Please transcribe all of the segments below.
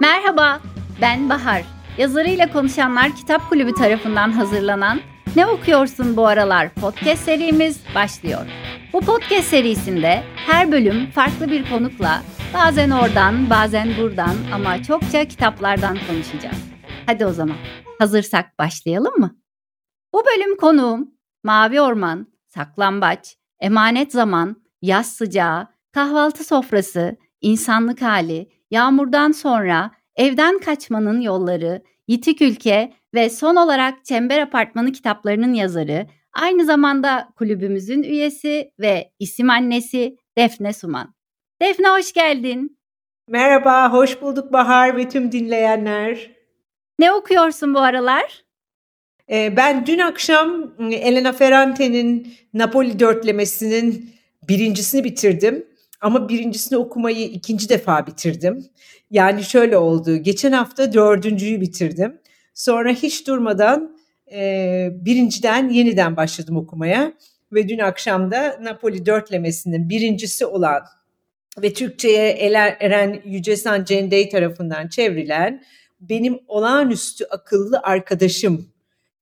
Merhaba, ben Bahar. Yazarıyla Konuşanlar Kitap Kulübü tarafından hazırlanan Ne Okuyorsun Bu Aralar podcast serimiz başlıyor. Bu podcast serisinde her bölüm farklı bir konukla bazen oradan bazen buradan ama çokça kitaplardan konuşacağız. Hadi o zaman hazırsak başlayalım mı? Bu bölüm konuğum Mavi Orman, Saklambaç, Emanet Zaman, Yaz Sıcağı, Kahvaltı Sofrası, İnsanlık Hali, Yağmurdan Sonra, Evden Kaçmanın Yolları, Yitik Ülke ve son olarak Çember Apartmanı kitaplarının yazarı, aynı zamanda kulübümüzün üyesi ve isim annesi Defne Suman. Defne hoş geldin. Merhaba, hoş bulduk Bahar ve tüm dinleyenler. Ne okuyorsun bu aralar? Ee, ben dün akşam ıı, Elena Ferrante'nin Napoli dörtlemesinin birincisini bitirdim. Ama birincisini okumayı ikinci defa bitirdim. Yani şöyle oldu. Geçen hafta dördüncüyü bitirdim. Sonra hiç durmadan e, birinciden yeniden başladım okumaya. Ve dün akşam da Napoli dörtlemesinin birincisi olan ve Türkçe'ye Eren Yücesan Cendey tarafından çevrilen Benim Olağanüstü Akıllı Arkadaşım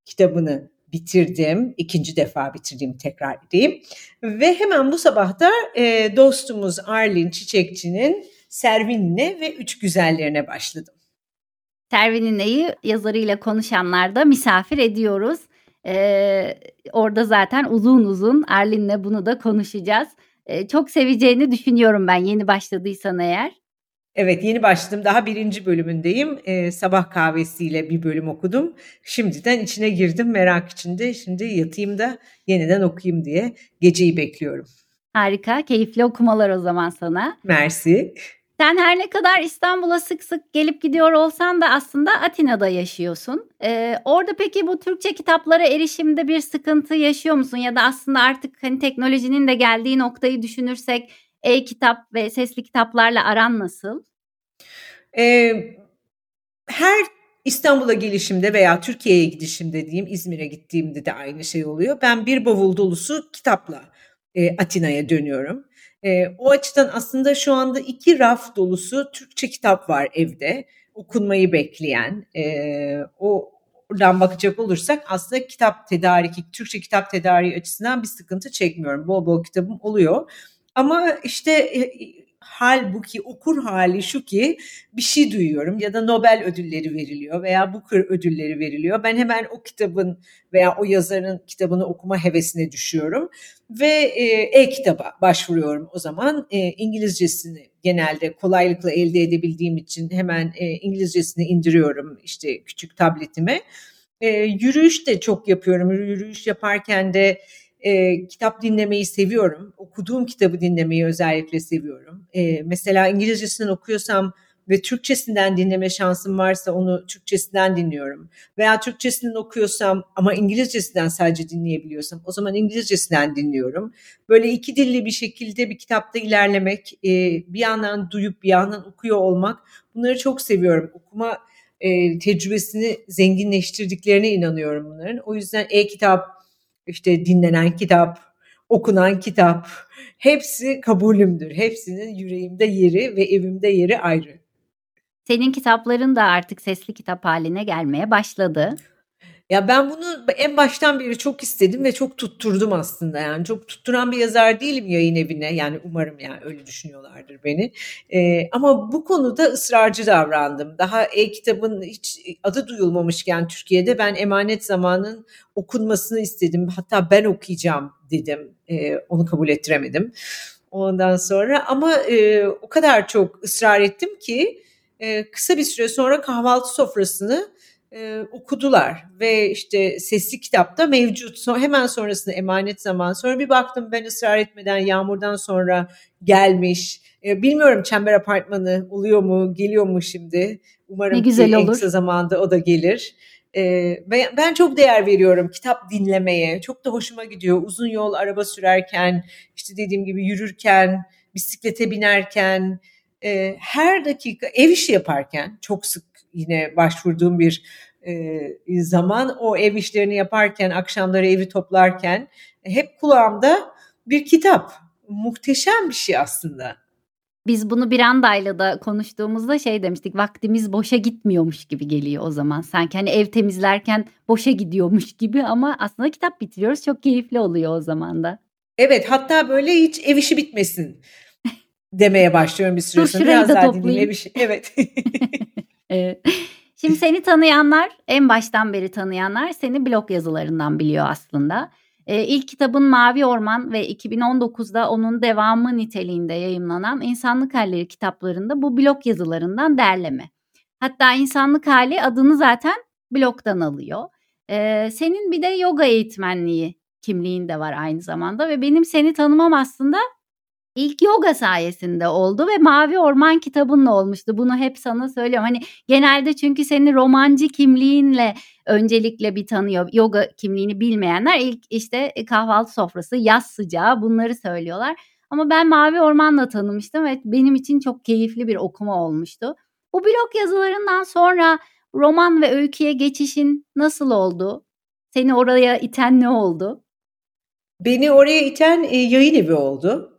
kitabını bitirdim. ikinci defa bitirdiğim tekrar edeyim. Ve hemen bu sabah da e, dostumuz Arlin Çiçekçi'nin Servin'ine ve Üç Güzellerine başladım. Servinine'yi yazarıyla konuşanlarda misafir ediyoruz. Ee, orada zaten uzun uzun Arlin'le bunu da konuşacağız. Ee, çok seveceğini düşünüyorum ben yeni başladıysan eğer. Evet yeni başladım. Daha birinci bölümündeyim. Ee, sabah kahvesiyle bir bölüm okudum. Şimdiden içine girdim merak içinde. Şimdi yatayım da yeniden okuyayım diye geceyi bekliyorum. Harika. Keyifli okumalar o zaman sana. Mersi. Sen her ne kadar İstanbul'a sık sık gelip gidiyor olsan da aslında Atina'da yaşıyorsun. Ee, orada peki bu Türkçe kitaplara erişimde bir sıkıntı yaşıyor musun? Ya da aslında artık hani teknolojinin de geldiği noktayı düşünürsek e-kitap ve sesli kitaplarla aran nasıl? Ee, her İstanbul'a gelişimde veya Türkiye'ye gidişimde diyeyim İzmir'e gittiğimde de aynı şey oluyor. Ben bir bavul dolusu kitapla e, Atina'ya dönüyorum. E, o açıdan aslında şu anda iki raf dolusu Türkçe kitap var evde. Okunmayı bekleyen. E, o Oradan bakacak olursak aslında kitap tedariki, Türkçe kitap tedariği açısından bir sıkıntı çekmiyorum. Bol bol kitabım oluyor. Ama işte e, halbuki okur hali şu ki bir şey duyuyorum ya da Nobel ödülleri veriliyor veya Booker ödülleri veriliyor. Ben hemen o kitabın veya o yazarın kitabını okuma hevesine düşüyorum ve e, e-kitaba başvuruyorum o zaman. E, İngilizcesini genelde kolaylıkla elde edebildiğim için hemen e, İngilizcesini indiriyorum işte küçük tabletime. E, yürüyüş de çok yapıyorum. Yürüyüş yaparken de e, kitap dinlemeyi seviyorum. Okuduğum kitabı dinlemeyi özellikle seviyorum. E, mesela İngilizcesinden okuyorsam ve Türkçesinden dinleme şansım varsa onu Türkçesinden dinliyorum. Veya Türkçesinden okuyorsam ama İngilizcesinden sadece dinleyebiliyorsam o zaman İngilizcesinden dinliyorum. Böyle iki dilli bir şekilde bir kitapta ilerlemek, e, bir yandan duyup bir yandan okuyor olmak bunları çok seviyorum. Okuma e, tecrübesini zenginleştirdiklerine inanıyorum bunların. O yüzden e-kitap işte dinlenen kitap, okunan kitap hepsi kabulümdür. Hepsinin yüreğimde yeri ve evimde yeri ayrı. Senin kitapların da artık sesli kitap haline gelmeye başladı. Ya ben bunu en baştan beri çok istedim ve çok tutturdum aslında yani. Çok tutturan bir yazar değilim yayın evine. Yani umarım yani öyle düşünüyorlardır beni. Ee, ama bu konuda ısrarcı davrandım. Daha e-kitabın hiç adı duyulmamışken Türkiye'de ben emanet zamanın okunmasını istedim. Hatta ben okuyacağım dedim. Ee, onu kabul ettiremedim. Ondan sonra ama e, o kadar çok ısrar ettim ki e, kısa bir süre sonra kahvaltı sofrasını e, okudular ve işte sesli kitapta mevcut. So, hemen sonrasında emanet zaman. Sonra bir baktım ben ısrar etmeden yağmurdan sonra gelmiş. E, bilmiyorum Çember Apartmanı oluyor mu, geliyor mu şimdi? Umarım ne güzel ki olur. en kısa zamanda o da gelir. E, ben, ben çok değer veriyorum kitap dinlemeye. Çok da hoşuma gidiyor. Uzun yol araba sürerken, işte dediğim gibi yürürken, bisiklete binerken, e, her dakika ev işi yaparken çok sık yine başvurduğum bir e, zaman o ev işlerini yaparken akşamları evi toplarken hep kulağımda bir kitap. Muhteşem bir şey aslında. Biz bunu Biranda'yla da konuştuğumuzda şey demiştik vaktimiz boşa gitmiyormuş gibi geliyor o zaman. Sanki hani ev temizlerken boşa gidiyormuş gibi ama aslında kitap bitiriyoruz çok keyifli oluyor o zaman da. Evet hatta böyle hiç ev işi bitmesin demeye başlıyorum bir süre sonra. Biraz daha dinleyeyim ev işi. Evet. Şimdi seni tanıyanlar en baştan beri tanıyanlar seni blog yazılarından biliyor aslında. E, ilk kitabın Mavi Orman ve 2019'da onun devamı niteliğinde yayımlanan İnsanlık Halleri kitaplarında bu blog yazılarından derleme. Hatta İnsanlık Hali adını zaten blogdan alıyor. E, senin bir de yoga eğitmenliği kimliğin de var aynı zamanda ve benim seni tanımam aslında ilk yoga sayesinde oldu ve Mavi Orman kitabınla olmuştu. Bunu hep sana söylüyorum. Hani genelde çünkü seni romancı kimliğinle öncelikle bir tanıyor. Yoga kimliğini bilmeyenler ilk işte kahvaltı sofrası, yaz sıcağı bunları söylüyorlar. Ama ben Mavi Orman'la tanımıştım ve benim için çok keyifli bir okuma olmuştu. Bu blog yazılarından sonra roman ve öyküye geçişin nasıl oldu? Seni oraya iten ne oldu? Beni oraya iten e, yayın evi oldu.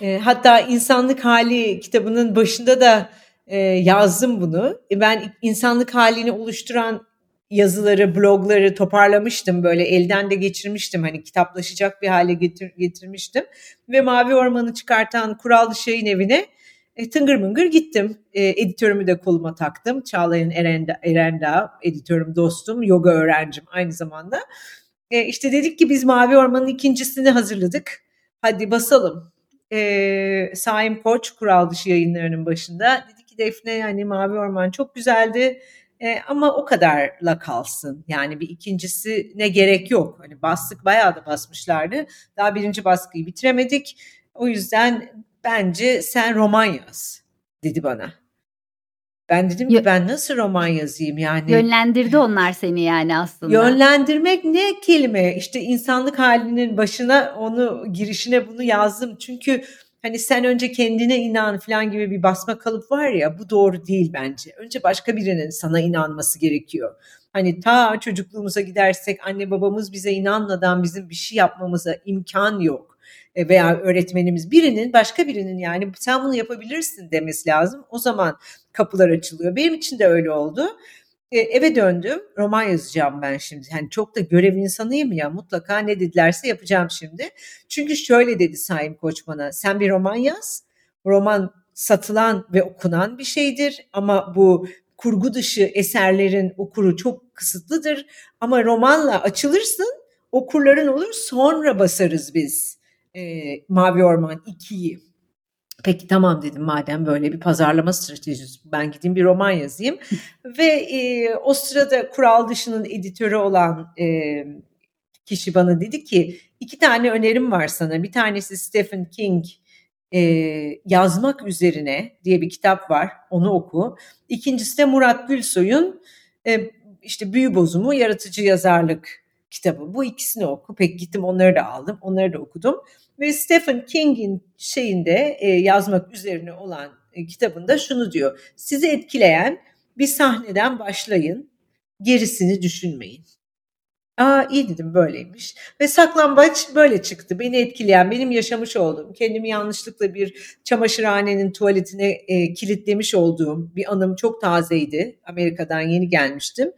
E, hatta insanlık hali kitabının başında da e, yazdım bunu. E, ben insanlık halini oluşturan yazıları, blogları toparlamıştım böyle elden de geçirmiştim. Hani kitaplaşacak bir hale getir, getirmiştim. Ve Mavi Orman'ı çıkartan Kural Yayın Evi'ne e, tıngır mıngır gittim. E, editörümü de koluma taktım. Çağlayan Erenda, Erenda editörüm, dostum, yoga öğrencim aynı zamanda. E, işte dedik ki biz Mavi Orman'ın ikincisini hazırladık. Hadi basalım e, Saim Koç kural dışı yayınlarının başında dedi ki Defne yani Mavi Orman çok güzeldi e, ama o kadarla kalsın. Yani bir ikincisi ne gerek yok. Hani bastık bayağı da basmışlardı. Daha birinci baskıyı bitiremedik. O yüzden bence sen roman yaz dedi bana. Ben dedim ki ben nasıl roman yazayım yani. Yönlendirdi onlar seni yani aslında. Yönlendirmek ne kelime? İşte insanlık halinin başına onu girişine bunu yazdım. Çünkü hani sen önce kendine inan falan gibi bir basma kalıp var ya bu doğru değil bence. Önce başka birinin sana inanması gerekiyor. Hani ta çocukluğumuza gidersek anne babamız bize inanmadan bizim bir şey yapmamıza imkan yok. E, veya öğretmenimiz birinin başka birinin yani sen bunu yapabilirsin demesi lazım. O zaman kapılar açılıyor. Benim için de öyle oldu. E, eve döndüm. Roman yazacağım ben şimdi. Yani çok da görev insanıyım ya. Mutlaka ne dedilerse yapacağım şimdi. Çünkü şöyle dedi Sayın Koç bana. Sen bir roman yaz. Roman satılan ve okunan bir şeydir ama bu kurgu dışı eserlerin okuru çok kısıtlıdır. Ama romanla açılırsın okurların olur sonra basarız biz e, Mavi Orman 2'yi. Peki tamam dedim madem böyle bir pazarlama stratejisi ben gideyim bir roman yazayım. Ve e, o sırada kural dışının editörü olan e, kişi bana dedi ki iki tane önerim var sana. Bir tanesi Stephen King e, yazmak üzerine diye bir kitap var onu oku. İkincisi de Murat Gülsoy'un e, işte büyü bozumu yaratıcı yazarlık kitabı. Bu ikisini oku. Peki gittim onları da aldım. Onları da okudum. Ve Stephen King'in şeyinde e, yazmak üzerine olan e, kitabında şunu diyor. Sizi etkileyen bir sahneden başlayın, gerisini düşünmeyin. Aa iyi dedim böyleymiş. Ve saklambaç böyle çıktı. Beni etkileyen, benim yaşamış olduğum, kendimi yanlışlıkla bir çamaşırhanenin tuvaletine e, kilitlemiş olduğum bir anım çok tazeydi. Amerika'dan yeni gelmiştim.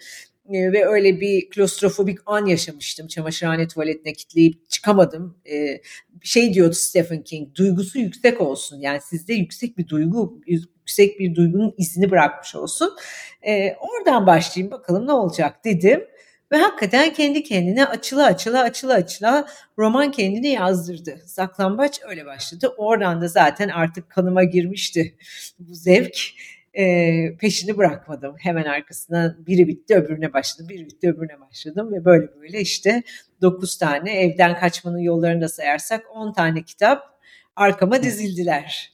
E, ve öyle bir klostrofobik an yaşamıştım. Çamaşırhane tuvaletine kitleyip çıkamadım. E, şey diyordu Stephen King, duygusu yüksek olsun. Yani sizde yüksek bir duygu, yüksek bir duygunun izini bırakmış olsun. E, oradan başlayayım bakalım ne olacak dedim. Ve hakikaten kendi kendine açıla açıla açıla açıla roman kendini yazdırdı. Saklambaç öyle başladı. Oradan da zaten artık kanıma girmişti bu zevk e, peşini bırakmadım. Hemen arkasından biri bitti öbürüne başladım, biri bitti öbürüne başladım ve böyle böyle işte 9 tane evden kaçmanın yollarını da sayarsak 10 tane kitap arkama dizildiler.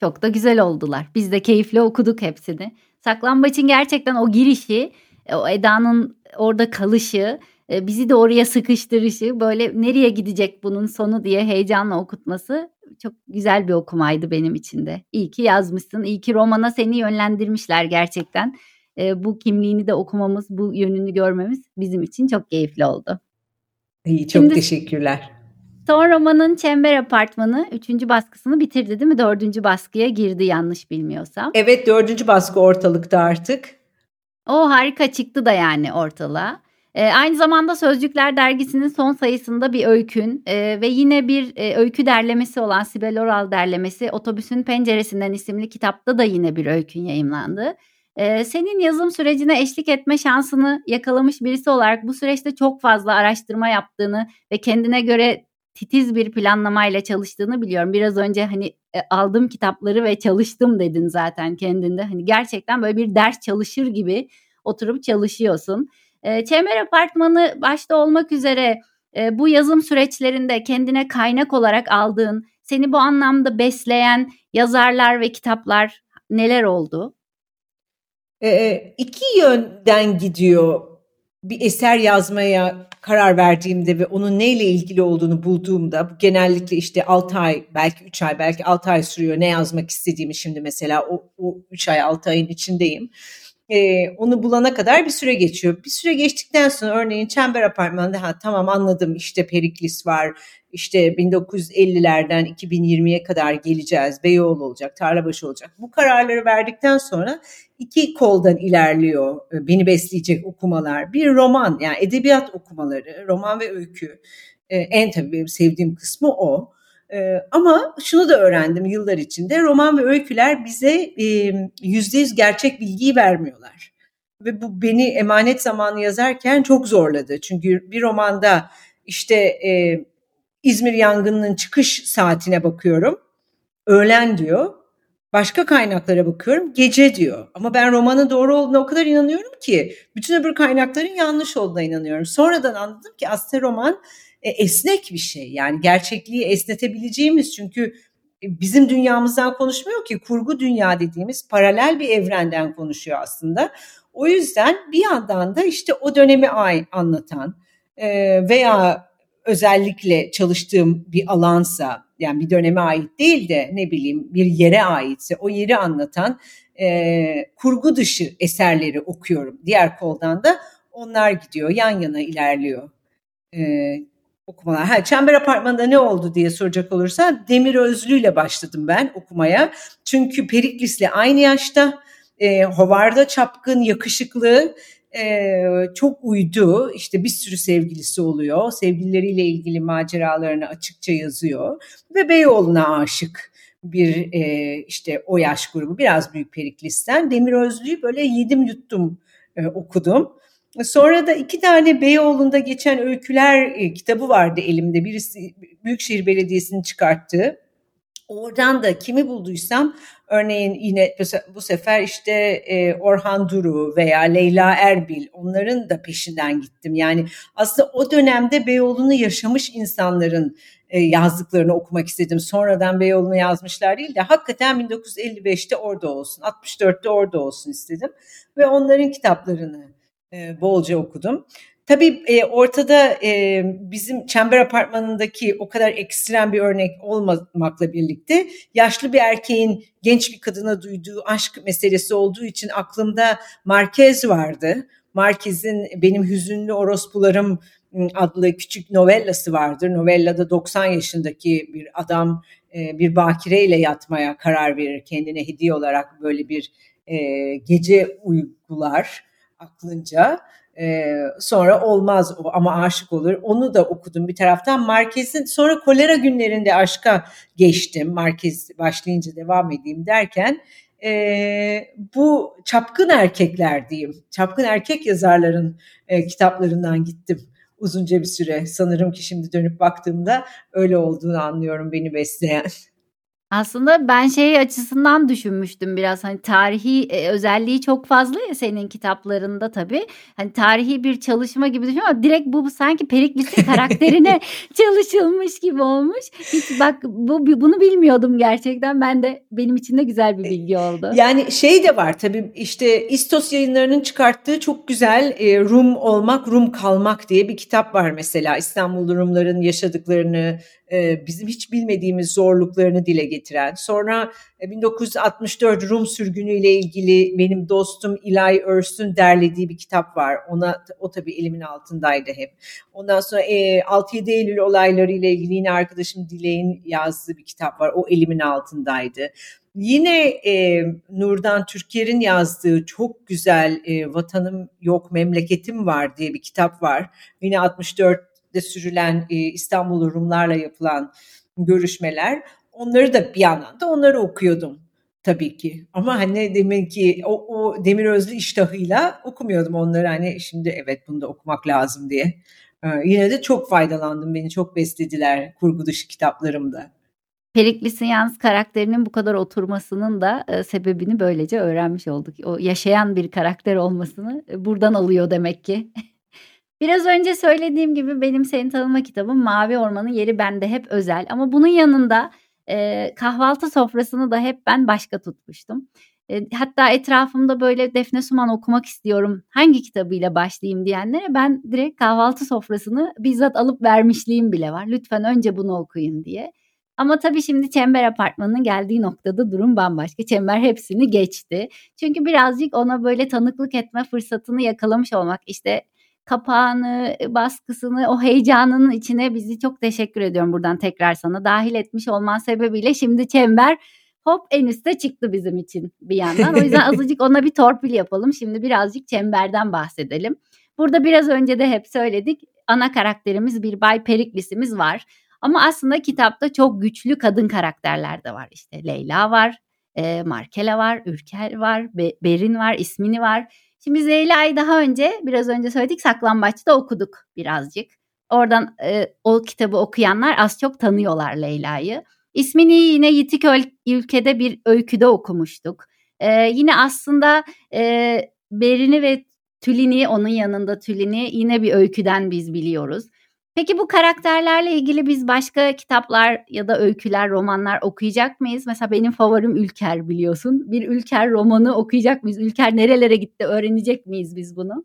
Çok da güzel oldular. Biz de keyifle okuduk hepsini. Saklambaç'ın gerçekten o girişi, o Eda'nın orada kalışı, bizi de oraya sıkıştırışı, böyle nereye gidecek bunun sonu diye heyecanla okutması çok güzel bir okumaydı benim için de. İyi ki yazmışsın. İyi ki romana seni yönlendirmişler gerçekten. E, bu kimliğini de okumamız, bu yönünü görmemiz bizim için çok keyifli oldu. İyi, çok Şimdi, teşekkürler. Son romanın Çember Apartmanı 3. baskısını bitirdi değil mi? 4. baskıya girdi yanlış bilmiyorsam. Evet 4. baskı ortalıkta artık. O harika çıktı da yani ortalığa. E, aynı zamanda Sözcükler Dergisi'nin son sayısında bir öykün e, ve yine bir e, öykü derlemesi olan Sibel Oral derlemesi Otobüsün Penceresinden isimli kitapta da yine bir öykün yayımlandı. E, senin yazım sürecine eşlik etme şansını yakalamış birisi olarak bu süreçte çok fazla araştırma yaptığını ve kendine göre titiz bir planlamayla çalıştığını biliyorum. Biraz önce hani e, aldım kitapları ve çalıştım dedin zaten kendinde. Hani gerçekten böyle bir ders çalışır gibi oturup çalışıyorsun. E, Çember Apartmanı başta olmak üzere e, bu yazım süreçlerinde kendine kaynak olarak aldığın, seni bu anlamda besleyen yazarlar ve kitaplar neler oldu? E, iki yönden gidiyor bir eser yazmaya karar verdiğimde ve onun neyle ilgili olduğunu bulduğumda genellikle işte 6 ay belki 3 ay belki 6 ay sürüyor ne yazmak istediğimi şimdi mesela o, o 3 ay 6 ayın içindeyim. Ee, onu bulana kadar bir süre geçiyor. Bir süre geçtikten sonra örneğin Çember Apartmanı'nda ha, tamam anladım işte Periklis var işte 1950'lerden 2020'ye kadar geleceğiz. Beyoğlu olacak, Tarlabaşı olacak. Bu kararları verdikten sonra iki koldan ilerliyor e, beni besleyecek okumalar. Bir roman yani edebiyat okumaları, roman ve öykü. E, en tabii benim sevdiğim kısmı o. E, ama şunu da öğrendim yıllar içinde roman ve öyküler bize yüzde yüz gerçek bilgiyi vermiyorlar. Ve bu beni emanet zamanı yazarken çok zorladı. Çünkü bir romanda işte İzmir yangınının çıkış saatine bakıyorum. Öğlen diyor. Başka kaynaklara bakıyorum gece diyor. Ama ben romanın doğru olduğuna o kadar inanıyorum ki bütün öbür kaynakların yanlış olduğuna inanıyorum. Sonradan anladım ki aslında roman e, esnek bir şey. Yani gerçekliği esnetebileceğimiz çünkü bizim dünyamızdan konuşmuyor ki kurgu dünya dediğimiz paralel bir evrenden konuşuyor aslında. O yüzden bir yandan da işte o dönemi anlatan e, veya özellikle çalıştığım bir alansa yani bir döneme ait değil de ne bileyim bir yere aitse o yeri anlatan e, kurgu dışı eserleri okuyorum. Diğer koldan da onlar gidiyor yan yana ilerliyor e, okumalar. Ha, Çember Apartmanı'nda ne oldu diye soracak olursa Demir Özlü ile başladım ben okumaya. Çünkü Periklis'le aynı yaşta e, Hovarda çapkın, yakışıklı, e, çok uydu. İşte bir sürü sevgilisi oluyor. Sevgilileriyle ilgili maceralarını açıkça yazıyor. Ve Beyoğlu'na aşık bir e, işte o yaş grubu biraz büyük Periklis'ten. Demir Özlü'yü böyle yedim yuttum e, okudum. Sonra da iki tane Beyoğlu'nda geçen öyküler e, kitabı vardı elimde. Birisi Büyükşehir Belediyesi'nin çıkarttığı. Oradan da kimi bulduysam örneğin yine bu sefer işte e, Orhan Duru veya Leyla Erbil onların da peşinden gittim. Yani aslında o dönemde Beyoğlu'nu yaşamış insanların e, yazdıklarını okumak istedim. Sonradan Beyoğlu'nu yazmışlar değil de hakikaten 1955'te orada olsun, 64'te orada olsun istedim. Ve onların kitaplarını e, bolca okudum. Tabii e, ortada e, bizim Çember Apartmanı'ndaki o kadar ekstrem bir örnek olmamakla birlikte yaşlı bir erkeğin genç bir kadına duyduğu aşk meselesi olduğu için aklımda Marquez vardı. Marquez'in Benim Hüzünlü Orospularım adlı küçük novellası vardır. Novellada 90 yaşındaki bir adam e, bir bakireyle yatmaya karar verir. Kendine hediye olarak böyle bir gece uygular aklınca ee, sonra olmaz o ama aşık olur. Onu da okudum bir taraftan. Marquez'in sonra kolera günlerinde aşka geçtim. Marquez başlayınca devam edeyim derken e, bu çapkın erkekler diyeyim. Çapkın erkek yazarların e, kitaplarından gittim uzunca bir süre. Sanırım ki şimdi dönüp baktığımda öyle olduğunu anlıyorum beni besleyen. Aslında ben şey açısından düşünmüştüm biraz hani tarihi e, özelliği çok fazla ya senin kitaplarında tabii. Hani tarihi bir çalışma gibi düşün ama direkt bu, sanki Periklis'in karakterine çalışılmış gibi olmuş. Hiç bak bu bunu bilmiyordum gerçekten. Ben de benim için de güzel bir bilgi oldu. Yani şey de var tabii işte İstos yayınlarının çıkarttığı çok güzel e, Rum olmak, Rum kalmak diye bir kitap var mesela. İstanbul Rumların yaşadıklarını, e, bizim hiç bilmediğimiz zorluklarını dile getiren. Sonra 1964 Rum sürgünüyle ilgili benim dostum Eli Ers'ün derlediği bir kitap var. Ona o tabii elimin altındaydı hep. Ondan sonra 6-7 Eylül olayları ile ilgili yine arkadaşım Dilek'in yazdığı bir kitap var. O elimin altındaydı. Yine e, Nurdan Türker'in yazdığı çok güzel e, Vatanım Yok Memleketim Var diye bir kitap var. Yine 64'te sürülen e, İstanbul Rumlarla yapılan görüşmeler. Onları da bir yandan da onları okuyordum tabii ki. Ama hani demek ki o, o Demir Özlü iştahıyla okumuyordum onları. Hani şimdi evet bunu da okumak lazım diye. Ee, yine de çok faydalandım. Beni çok beslediler kurgu dışı kitaplarımda. Periklis'in yalnız karakterinin bu kadar oturmasının da e, sebebini böylece öğrenmiş olduk. O yaşayan bir karakter olmasını e, buradan alıyor demek ki. Biraz önce söylediğim gibi benim seni tanıma kitabım Mavi Orman'ın yeri bende hep özel. Ama bunun yanında e, kahvaltı sofrasını da hep ben başka tutmuştum. E, hatta etrafımda böyle Defne Suman okumak istiyorum hangi kitabıyla başlayayım diyenlere ben direkt kahvaltı sofrasını bizzat alıp vermişliğim bile var. Lütfen önce bunu okuyun diye. Ama tabii şimdi Çember Apartmanı'nın geldiği noktada durum bambaşka. Çember hepsini geçti. Çünkü birazcık ona böyle tanıklık etme fırsatını yakalamış olmak işte kapağını, baskısını, o heyecanının içine bizi çok teşekkür ediyorum buradan tekrar sana dahil etmiş olman sebebiyle şimdi Çember hop en üste çıktı bizim için bir yandan. O yüzden azıcık ona bir torpil yapalım. Şimdi birazcık Çember'den bahsedelim. Burada biraz önce de hep söyledik. Ana karakterimiz bir Bay Periklis'imiz var. Ama aslında kitapta çok güçlü kadın karakterler de var. İşte Leyla var, e, Markela var, Ürker var, Be- Berin var, İsmini var. Şimdi biz Leyla'yı daha önce biraz önce söyledik Saklambaç'ta okuduk birazcık. Oradan e, o kitabı okuyanlar az çok tanıyorlar Leyla'yı. İsmini yine Yitik ülkede bir öyküde okumuştuk. E, yine aslında e, Berin'i ve Tülin'i onun yanında Tülin'i yine bir öyküden biz biliyoruz. Peki bu karakterlerle ilgili biz başka kitaplar ya da öyküler, romanlar okuyacak mıyız? Mesela benim favorim Ülker biliyorsun. Bir Ülker romanı okuyacak mıyız? Ülker nerelere gitti? Öğrenecek miyiz biz bunu?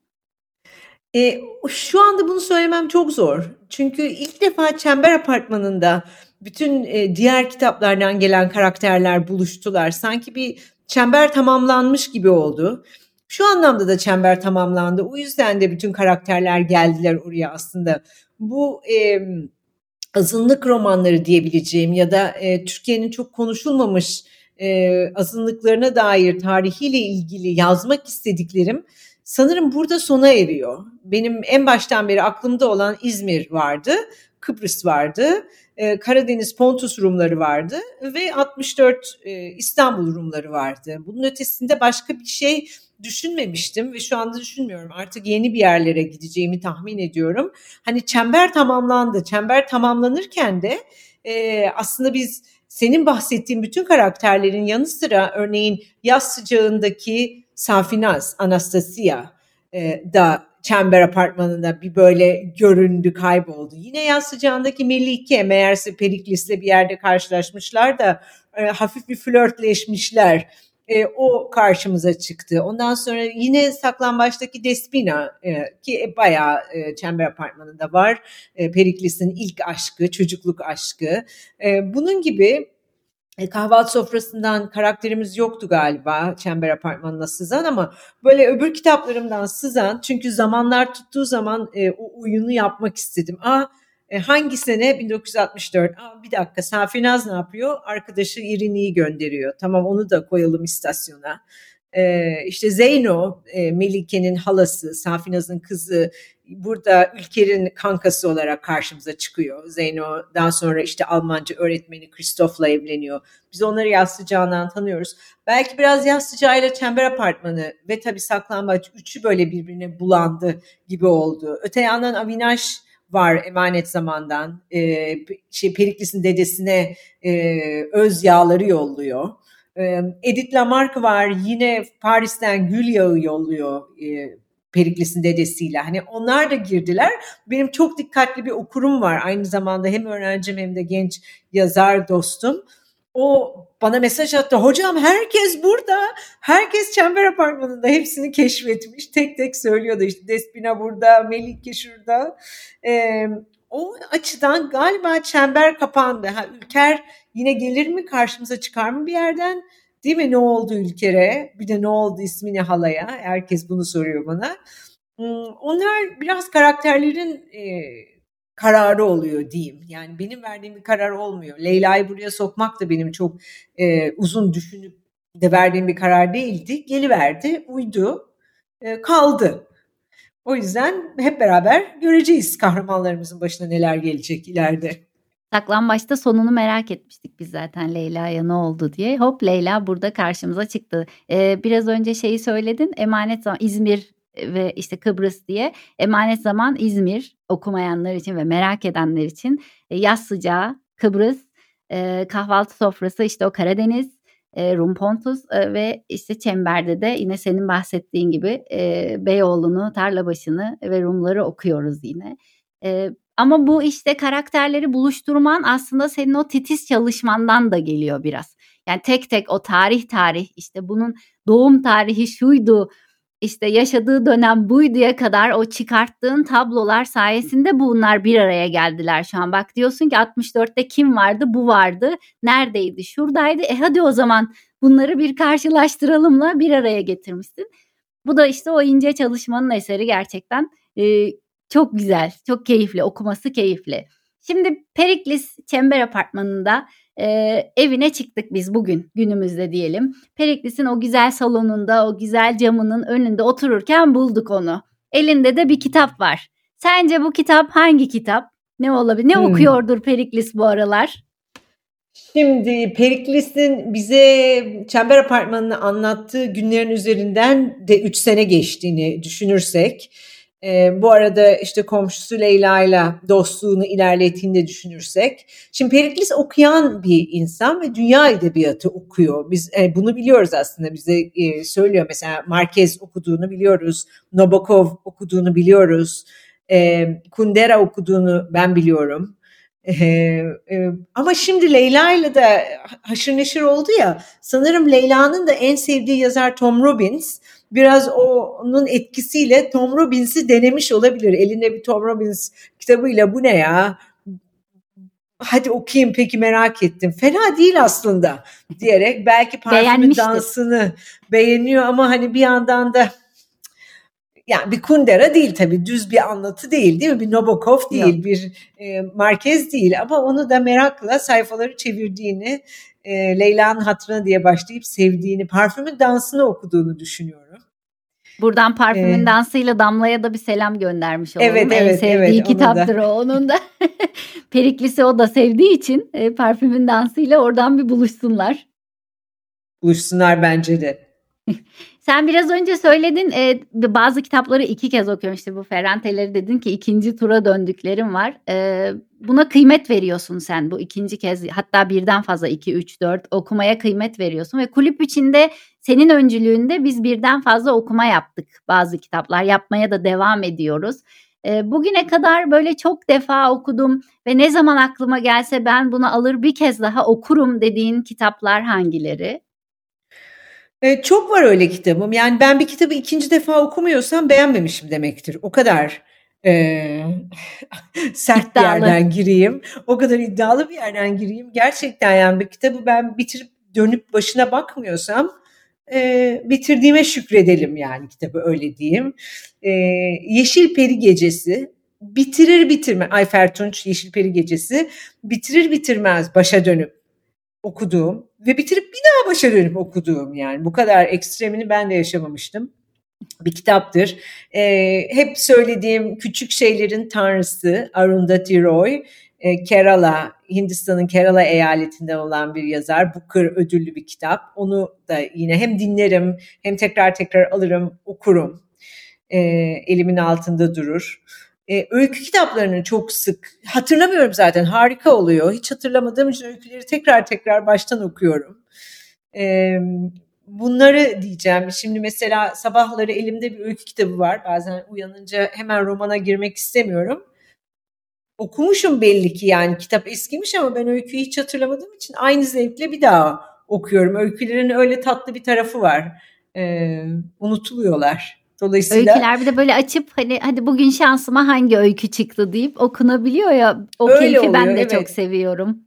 E, şu anda bunu söylemem çok zor. Çünkü ilk defa Çember Apartmanı'nda bütün e, diğer kitaplardan gelen karakterler buluştular. Sanki bir çember tamamlanmış gibi oldu. Şu anlamda da çember tamamlandı. O yüzden de bütün karakterler geldiler oraya aslında bu e, azınlık romanları diyebileceğim ya da e, Türkiye'nin çok konuşulmamış e, azınlıklarına dair tarihiyle ilgili yazmak istediklerim sanırım burada sona eriyor. Benim en baştan beri aklımda olan İzmir vardı, Kıbrıs vardı, e, Karadeniz Pontus Rumları vardı ve 64 e, İstanbul Rumları vardı. Bunun ötesinde başka bir şey düşünmemiştim ve şu anda düşünmüyorum. Artık yeni bir yerlere gideceğimi tahmin ediyorum. Hani çember tamamlandı. Çember tamamlanırken de e, aslında biz senin bahsettiğin bütün karakterlerin yanı sıra örneğin yaz sıcağındaki Safinaz, Anastasia e, da Çember Apartmanı'nda bir böyle göründü, kayboldu. Yine yaz sıcağındaki Melike meğerse Periklis'le bir yerde karşılaşmışlar da e, hafif bir flörtleşmişler e, o karşımıza çıktı. Ondan sonra yine Saklambaç'taki Despina e, ki bayağı e, Çember Apartmanı'nda var. E, Periklis'in ilk aşkı, çocukluk aşkı. E, bunun gibi e, kahvaltı sofrasından karakterimiz yoktu galiba Çember Apartmanı'na sızan ama böyle öbür kitaplarımdan sızan çünkü zamanlar tuttuğu zaman e, o oyunu yapmak istedim. Aa e, hangi sene? 1964. Aa, bir dakika Safinaz ne yapıyor? Arkadaşı İrini'yi gönderiyor. Tamam onu da koyalım istasyona. E, işte Zeyno, e, Melike'nin halası, Safinaz'ın kızı burada Ülker'in kankası olarak karşımıza çıkıyor. Zeyno daha sonra işte Almanca öğretmeni Christoph'la evleniyor. Biz onları yastıcağından tanıyoruz. Belki biraz yastıcağıyla Çember Apartmanı ve tabii Saklambaç üçü böyle birbirine bulandı gibi oldu. Öte yandan Avinash var emanet zamandan. E, şey Periklis'in dedesine e, öz yağları yolluyor. E, Edith Lamarck var yine Paris'ten gül yağı yolluyor e, Periklis'in dedesiyle. Hani onlar da girdiler. Benim çok dikkatli bir okurum var. Aynı zamanda hem öğrencim hem de genç yazar dostum o bana mesaj attı. Hocam herkes burada. Herkes Çember Apartmanı'nda hepsini keşfetmiş. Tek tek söylüyordu işte Despina burada, Melike şurada. Ee, o açıdan galiba çember kapandı. Ha, Ülker yine gelir mi karşımıza çıkar mı bir yerden? Değil mi ne oldu Ülker'e? Bir de ne oldu ismini halaya? Herkes bunu soruyor bana. Hmm, onlar biraz karakterlerin kararı oluyor diyeyim. Yani benim verdiğim bir karar olmuyor. Leyla'yı buraya sokmak da benim çok e, uzun düşünüp de verdiğim bir karar değildi. Geliverdi, uydu, e, kaldı. O yüzden hep beraber göreceğiz kahramanlarımızın başına neler gelecek ileride. Saklambaçta sonunu merak etmiştik biz zaten Leyla'ya ne oldu diye. Hop Leyla burada karşımıza çıktı. Ee, biraz önce şeyi söyledin emanet İzmir ve işte Kıbrıs diye emanet zaman İzmir okumayanlar için ve merak edenler için e, yaz sıcağı Kıbrıs e, kahvaltı sofrası işte o Karadeniz e, Rum Pontus ve işte Çember'de de yine senin bahsettiğin gibi e, Beyoğlu'nu, Tarlabaşı'nı ve Rumları okuyoruz yine. Ama bu işte karakterleri buluşturman aslında senin o titiz çalışmandan da geliyor biraz. Yani tek tek o tarih tarih işte bunun doğum tarihi şuydu, işte yaşadığı dönem buyduya kadar o çıkarttığın tablolar sayesinde bunlar bir araya geldiler şu an. Bak diyorsun ki 64'te kim vardı? Bu vardı. Neredeydi? Şuradaydı. E hadi o zaman bunları bir karşılaştıralımla bir araya getirmişsin. Bu da işte o ince çalışmanın eseri gerçekten e, çok güzel, çok keyifli, okuması keyifli. Şimdi Periklis Çember Apartmanı'nda e, evine çıktık biz bugün günümüzde diyelim. Periklis'in o güzel salonunda o güzel camının önünde otururken bulduk onu. Elinde de bir kitap var. Sence bu kitap hangi kitap? Ne olabilir? Ne hmm. okuyordur Periklis bu aralar? Şimdi Periklis'in bize Çember Apartmanı'nı anlattığı günlerin üzerinden de 3 sene geçtiğini düşünürsek e, bu arada işte komşusu Leyla ile dostluğunu ilerlettiğini de düşünürsek. Şimdi Periklis okuyan bir insan ve dünya edebiyatı okuyor. Biz e, bunu biliyoruz aslında bize e, söylüyor. Mesela Marquez okuduğunu biliyoruz. Nabokov okuduğunu biliyoruz. E, Kundera okuduğunu ben biliyorum. Ee, e, ama şimdi Leyla ile de haşır neşir oldu ya sanırım Leyla'nın da en sevdiği yazar Tom Robbins biraz onun etkisiyle Tom Robbins'i denemiş olabilir. Elinde bir Tom Robbins kitabıyla bu ne ya? Hadi okuyayım peki merak ettim. Fena değil aslında diyerek belki parfümün dansını beğeniyor ama hani bir yandan da yani bir Kundera değil tabii düz bir anlatı değil değil mi? Bir Nabokov değil, Yok. bir e, Marquez değil ama onu da merakla sayfaları çevirdiğini, e, Leyla'nın hatırına diye başlayıp sevdiğini, parfümün dansını okuduğunu düşünüyorum. Buradan parfümün ee, dansıyla Damla'ya da bir selam göndermiş olalım. Evet, evet, en sevdiği evet, kitaptır o onun da. Periklis'i o da sevdiği için e, parfümün dansıyla oradan bir buluşsunlar. Buluşsunlar bence de. Sen biraz önce söyledin e, bazı kitapları iki kez okuyorum işte bu Ferrante'leri dedin ki ikinci tura döndüklerim var. E, buna kıymet veriyorsun sen bu ikinci kez hatta birden fazla iki üç dört okumaya kıymet veriyorsun ve kulüp içinde senin öncülüğünde biz birden fazla okuma yaptık bazı kitaplar yapmaya da devam ediyoruz. E, bugüne kadar böyle çok defa okudum ve ne zaman aklıma gelse ben bunu alır bir kez daha okurum dediğin kitaplar hangileri? E, çok var öyle kitabım. Yani ben bir kitabı ikinci defa okumuyorsam beğenmemişim demektir. O kadar e, sert iddialı. bir yerden gireyim. O kadar iddialı bir yerden gireyim. Gerçekten yani bir kitabı ben bitirip dönüp başına bakmıyorsam e, bitirdiğime şükredelim yani kitabı öyle diyeyim. E, Yeşil Peri Gecesi bitirir bitirme Ayfer Tunç Yeşil Peri Gecesi bitirir bitirmez başa dönüp okuduğum ve bitirip bir daha başa dönüp okuduğum yani bu kadar ekstremini ben de yaşamamıştım bir kitaptır. Ee, hep söylediğim küçük şeylerin tanrısı Arundhati Roy, e, Kerala, Hindistan'ın Kerala eyaletinde olan bir yazar. Booker ödüllü bir kitap. Onu da yine hem dinlerim hem tekrar tekrar alırım, okurum. E, elimin altında durur. E, öykü kitaplarını çok sık hatırlamıyorum zaten harika oluyor. Hiç hatırlamadığım için öyküleri tekrar tekrar baştan okuyorum. E, bunları diyeceğim. Şimdi mesela sabahları elimde bir öykü kitabı var. Bazen uyanınca hemen romana girmek istemiyorum. Okumuşum belli ki yani kitap eskimiş ama ben öyküyü hiç hatırlamadığım için aynı zevkle bir daha okuyorum. Öykülerin öyle tatlı bir tarafı var. E, unutuluyorlar. Dolayısıyla Öyküler bir de böyle açıp hani hadi bugün şansıma hangi öykü çıktı deyip okunabiliyor ya. O Öyle keyfi ben oluyor, de evet. çok seviyorum.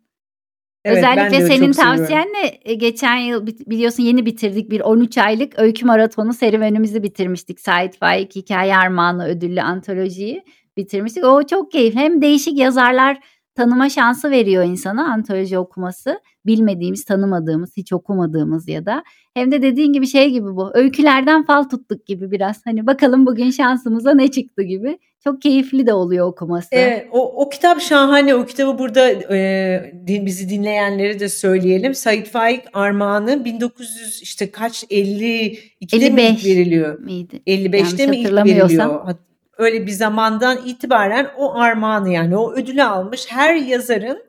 evet, ben Özellikle senin seviyorum. tavsiyenle e, geçen yıl biliyorsun yeni bitirdik bir 13 aylık öykü maratonu serüvenimizi bitirmiştik. Sait Faik Hikaye Armağanı ödüllü antolojiyi bitirmiştik. O çok keyif. Hem değişik yazarlar tanıma şansı veriyor insana antoloji okuması. Bilmediğimiz, tanımadığımız, hiç okumadığımız ya da hem de dediğin gibi şey gibi bu. Öykülerden fal tuttuk gibi biraz. Hani bakalım bugün şansımıza ne çıktı gibi. Çok keyifli de oluyor okuması. Evet, o, o kitap şahane. O kitabı burada e, bizi dinleyenlere de söyleyelim. Said Faik Armağanı 1900 işte kaç 52'de mi 55 ilk veriliyor? miydi? 55'te Yanlış mi ilk veriliyor? Öyle bir zamandan itibaren o armağanı yani o ödülü almış her yazarın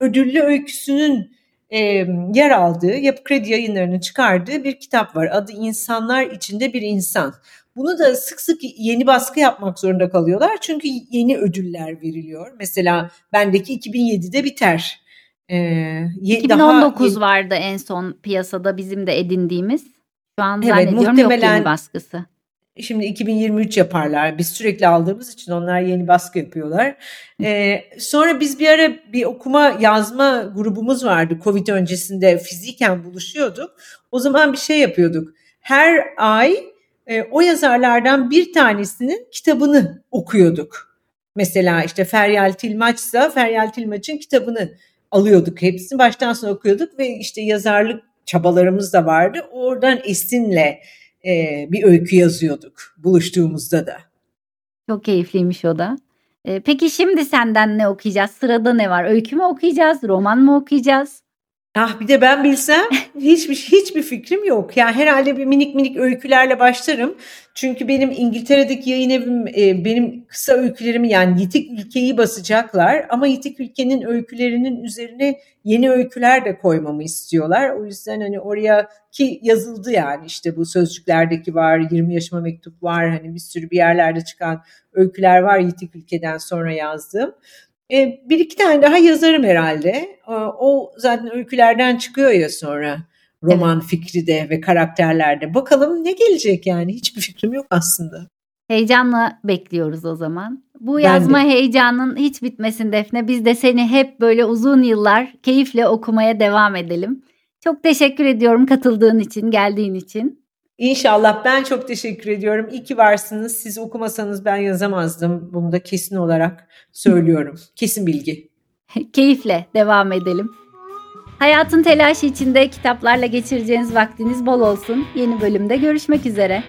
ödüllü öyküsünün e, yer aldığı Yapı Kredi yayınlarının çıkardığı bir kitap var. Adı İnsanlar İçinde Bir İnsan. Bunu da sık sık yeni baskı yapmak zorunda kalıyorlar. Çünkü yeni ödüller veriliyor. Mesela bendeki 2007'de biter. Ee, ye- 2019 daha- vardı en son piyasada bizim de edindiğimiz. Şu an Evet, zannediyorum yok muhtemelen- yeni baskısı. Şimdi 2023 yaparlar. Biz sürekli aldığımız için onlar yeni baskı yapıyorlar. Ee, sonra biz bir ara bir okuma yazma grubumuz vardı. Covid öncesinde fiziken buluşuyorduk. O zaman bir şey yapıyorduk. Her ay e, o yazarlardan bir tanesinin kitabını okuyorduk. Mesela işte Feryal Tilmaç'sa Feryal Tilmaç'ın kitabını alıyorduk hepsini baştan sona okuyorduk ve işte yazarlık çabalarımız da vardı. Oradan esinle e, bir öykü yazıyorduk buluştuğumuzda da. Çok keyifliymiş o da. Ee, peki şimdi senden ne okuyacağız? Sırada ne var? Öykü mü okuyacağız? Roman mı okuyacağız? Ah bir de ben bilsem hiçbir hiçbir fikrim yok. Yani herhalde bir minik minik öykülerle başlarım. Çünkü benim İngiltere'deki yayın evim e, benim kısa öykülerimi yani Yitik Ülke'yi basacaklar ama Yitik Ülke'nin öykülerinin üzerine yeni öyküler de koymamı istiyorlar. O yüzden hani oraya ki yazıldı yani işte bu sözcüklerdeki var, 20 yaşıma mektup var, hani bir sürü bir yerlerde çıkan öyküler var Yitik Ülke'den sonra yazdığım. E, bir iki tane daha yazarım herhalde. O zaten öykülerden çıkıyor ya sonra roman fikri de ve karakterlerde. Bakalım ne gelecek yani hiçbir fikrim yok aslında. Heyecanla bekliyoruz o zaman. Bu Ben yazma de. heyecanın hiç bitmesin Defne. Biz de seni hep böyle uzun yıllar keyifle okumaya devam edelim. Çok teşekkür ediyorum katıldığın için, geldiğin için. İnşallah ben çok teşekkür ediyorum. İyi ki varsınız. Siz okumasanız ben yazamazdım. Bunu da kesin olarak söylüyorum. Kesin bilgi. Keyifle devam edelim. Hayatın telaşı içinde kitaplarla geçireceğiniz vaktiniz bol olsun. Yeni bölümde görüşmek üzere.